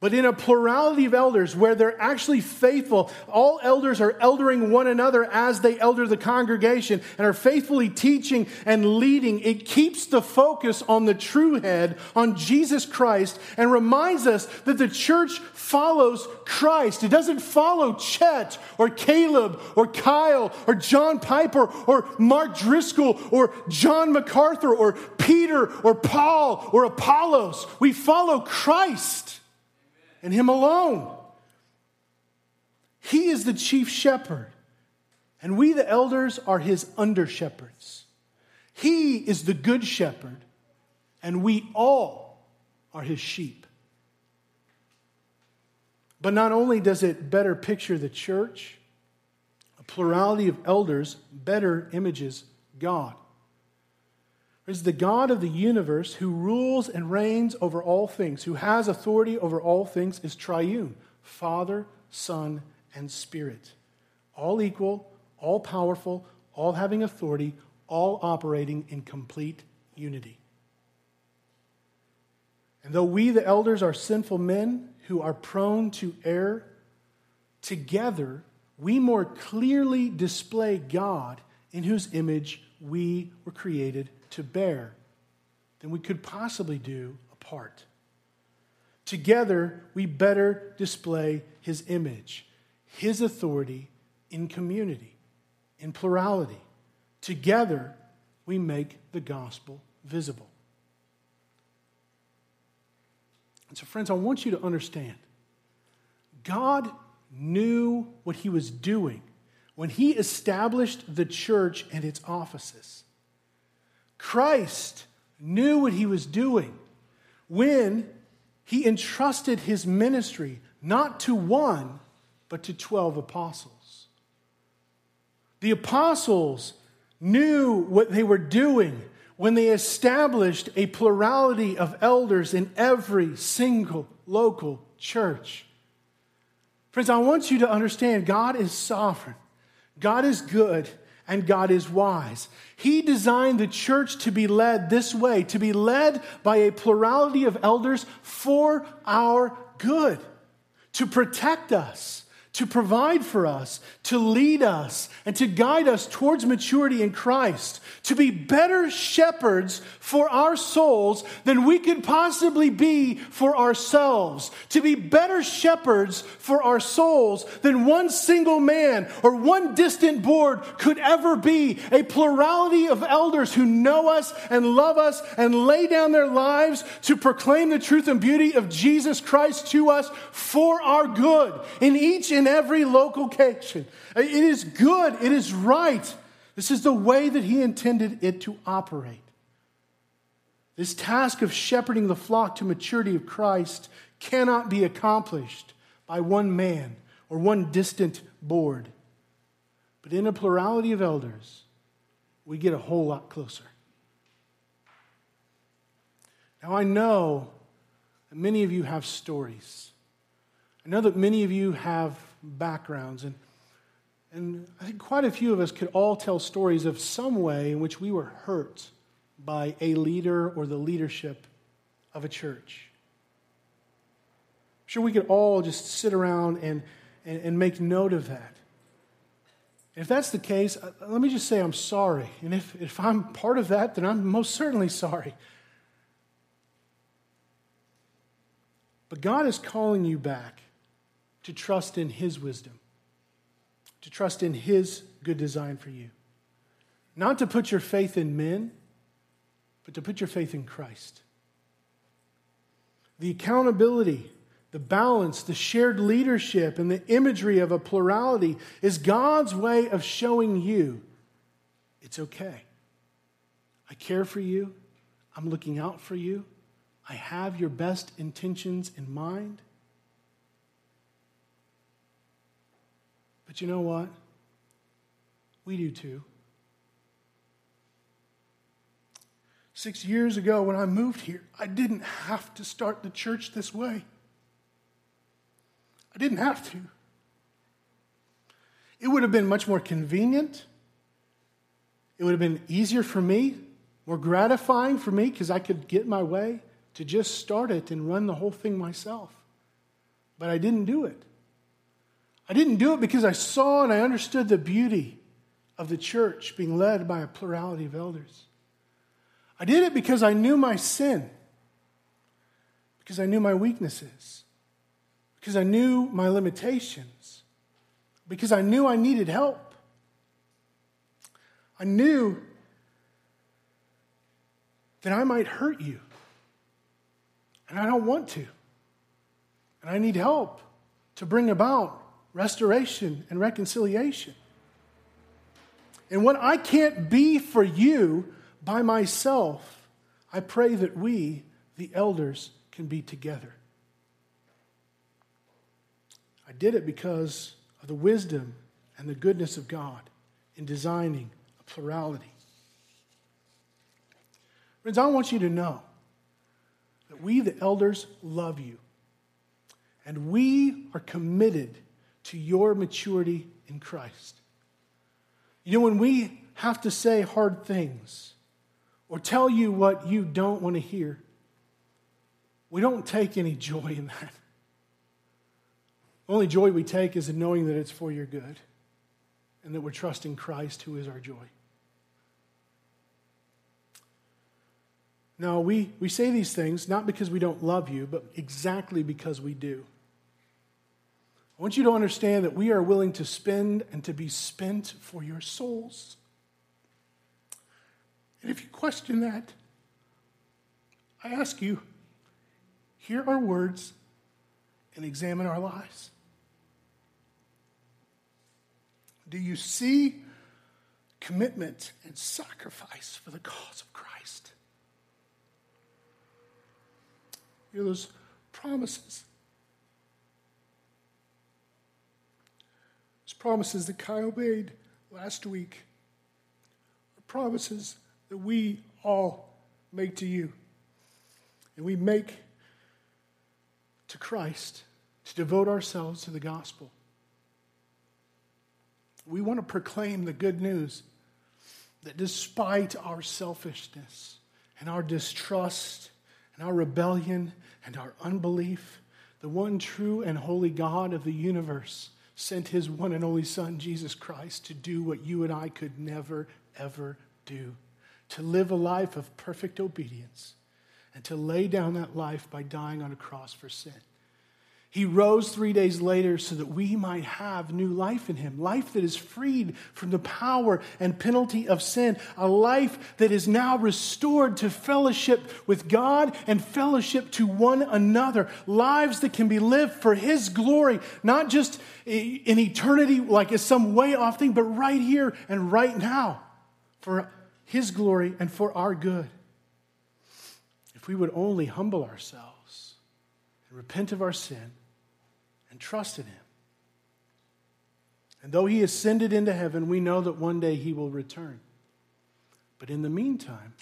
But in a plurality of elders where they're actually faithful, all elders are eldering one another as they elder the congregation and are faithfully teaching and leading. It keeps the focus on the true head, on Jesus Christ, and reminds us that the church follows Christ. It doesn't follow Chet or Caleb or Kyle or John Piper or Mark Driscoll or John MacArthur or Peter or Paul or Apollos. We follow Christ and Him alone. He is the chief shepherd, and we, the elders, are His under shepherds. He is the good shepherd, and we all are His sheep. But not only does it better picture the church, a plurality of elders better images God is the God of the universe who rules and reigns over all things, who has authority over all things, is triune Father, Son, and Spirit. All equal, all powerful, all having authority, all operating in complete unity. And though we, the elders, are sinful men who are prone to err, together we more clearly display God in whose image we were created to bear than we could possibly do apart. Together, we better display his image, his authority in community, in plurality. Together, we make the gospel visible. And so, friends, I want you to understand God knew what he was doing when he established the church and its offices. Christ knew what he was doing when he entrusted his ministry not to one, but to 12 apostles. The apostles knew what they were doing when they established a plurality of elders in every single local church. Friends, I want you to understand God is sovereign, God is good, and God is wise. He designed the church to be led this way, to be led by a plurality of elders for our good, to protect us to provide for us, to lead us, and to guide us towards maturity in Christ, to be better shepherds for our souls than we could possibly be for ourselves, to be better shepherds for our souls than one single man or one distant board could ever be. A plurality of elders who know us and love us and lay down their lives to proclaim the truth and beauty of Jesus Christ to us for our good in each and in every location. It is good, it is right. This is the way that he intended it to operate. This task of shepherding the flock to maturity of Christ cannot be accomplished by one man or one distant board. But in a plurality of elders, we get a whole lot closer. Now, I know that many of you have stories. I know that many of you have backgrounds. And, and I think quite a few of us could all tell stories of some way in which we were hurt by a leader or the leadership of a church. I'm sure we could all just sit around and, and, and make note of that. If that's the case, uh, let me just say I'm sorry. And if, if I'm part of that, then I'm most certainly sorry. But God is calling you back to trust in His wisdom, to trust in His good design for you. Not to put your faith in men, but to put your faith in Christ. The accountability, the balance, the shared leadership, and the imagery of a plurality is God's way of showing you it's okay. I care for you. I'm looking out for you. I have your best intentions in mind. But you know what? We do too. Six years ago, when I moved here, I didn't have to start the church this way. I didn't have to. It would have been much more convenient. It would have been easier for me, more gratifying for me, because I could get my way to just start it and run the whole thing myself. But I didn't do it. I didn't do it because I saw and I understood the beauty of the church being led by a plurality of elders. I did it because I knew my sin, because I knew my weaknesses, because I knew my limitations, because I knew I needed help. I knew that I might hurt you, and I don't want to. And I need help to bring about restoration and reconciliation. And what I can't be for you by myself, I pray that we, the elders, can be together. I did it because of the wisdom and the goodness of God in designing a plurality. Friends, I want you to know that we, the elders, love you. And we are committed to your maturity in Christ. You know, when we have to say hard things or tell you what you don't want to hear, we don't take any joy in that. The only joy we take is in knowing that it's for your good and that we're trusting Christ, who is our joy. Now, we, we say these things not because we don't love you, but exactly because we do. I want you to understand that we are willing to spend and to be spent for your souls. And if you question that, I ask you, hear our words and examine our lives. Do you see commitment and sacrifice for the cause of Christ? Know, those promises. Promises that Kyle made last week are promises that we all make to you. And we make to Christ to devote ourselves to the gospel. We want to proclaim the good news that despite our selfishness and our distrust and our rebellion and our unbelief, the one true and holy God of the universe sent his one and only Son, Jesus Christ, to do what you and I could never, ever do to live a life of perfect obedience and to lay down that life by dying on a cross for sin. He rose three days later so that we might have new life in him, life that is freed from the power and penalty of sin, a life that is now restored to fellowship with God and fellowship to one another, lives that can be lived for his glory, not just in eternity like as some way off thing, but right here and right now for his glory and for our good. If we would only humble ourselves and repent of our sin and trust in Him. And though He ascended into heaven, we know that one day He will return. But in the meantime,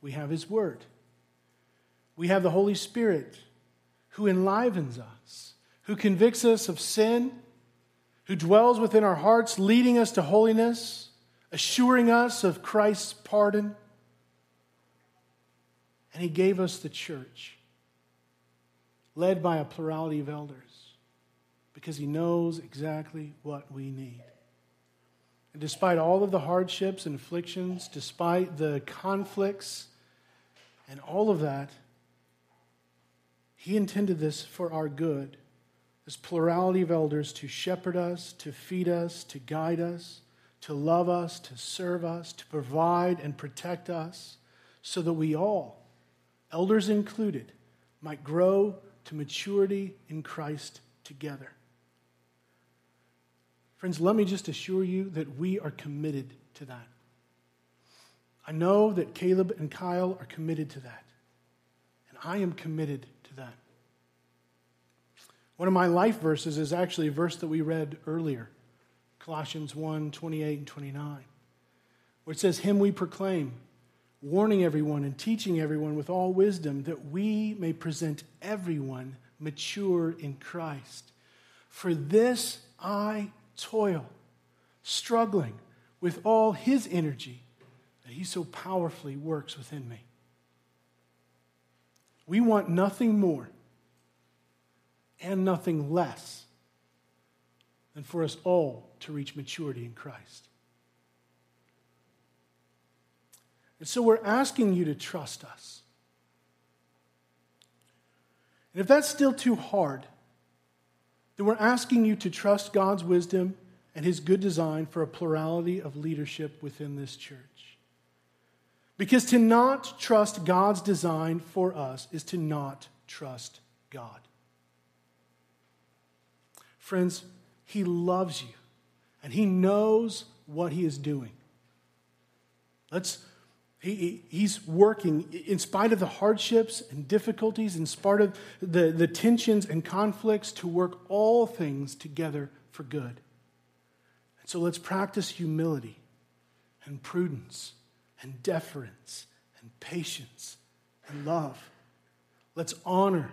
we have His Word. We have the Holy Spirit who enlivens us, who convicts us of sin, who dwells within our hearts, leading us to holiness, assuring us of Christ's pardon. And He gave us the church, led by a plurality of elders because he knows exactly what we need. And despite all of the hardships and afflictions, despite the conflicts and all of that, he intended this for our good. This plurality of elders to shepherd us, to feed us, to guide us, to love us, to serve us, to provide and protect us, so that we all, elders included, might grow to maturity in Christ together. Friends, let me just assure you that we are committed to that. I know that Caleb and Kyle are committed to that. And I am committed to that. One of my life verses is actually a verse that we read earlier Colossians 1 28 and 29, where it says, Him we proclaim, warning everyone and teaching everyone with all wisdom, that we may present everyone mature in Christ. For this I toil, struggling with all his energy that he so powerfully works within me. We want nothing more and nothing less than for us all to reach maturity in Christ. And so we're asking you to trust us. And if that's still too hard, we're asking you to trust God's wisdom and his good design for a plurality of leadership within this church. Because to not trust God's design for us is to not trust God. Friends, he loves you and he knows what he is doing. Let's he, he's working in spite of the hardships and difficulties, in spite of the, the tensions and conflicts, to work all things together for good. And so let's practice humility and prudence and deference and patience and love. Let's honor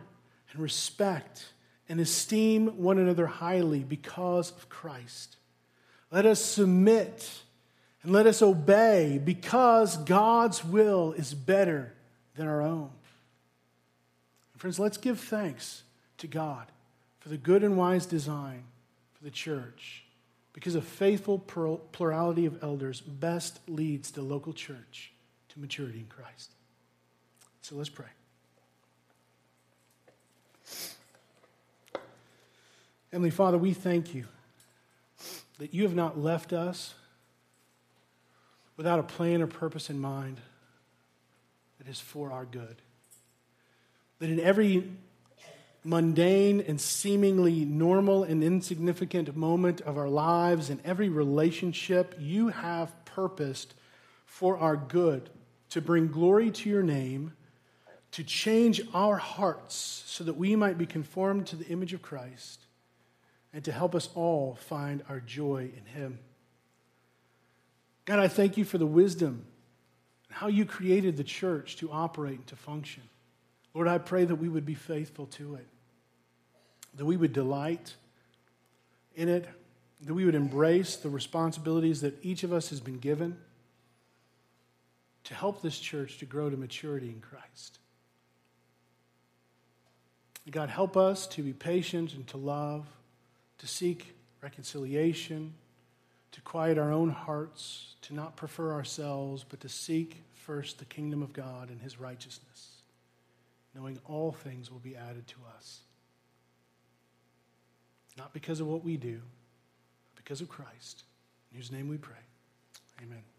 and respect and esteem one another highly because of Christ. Let us submit and let us obey because God's will is better than our own. And friends, let's give thanks to God for the good and wise design for the church because a faithful plurality of elders best leads the local church to maturity in Christ. So let's pray. Heavenly Father, we thank you that you have not left us without a plan or purpose in mind that is for our good. That in every mundane and seemingly normal and insignificant moment of our lives, in every relationship, you have purposed for our good to bring glory to your name, to change our hearts so that we might be conformed to the image of Christ and to help us all find our joy in Him. God, I thank you for the wisdom and how you created the church to operate and to function. Lord, I pray that we would be faithful to it, that we would delight in it, that we would embrace the responsibilities that each of us has been given to help this church to grow to maturity in Christ. God, help us to be patient and to love, to seek reconciliation, to quiet our own hearts, to not prefer ourselves, but to seek first the kingdom of God and his righteousness, knowing all things will be added to us. Not because of what we do, but because of Christ, in whose name we pray. Amen.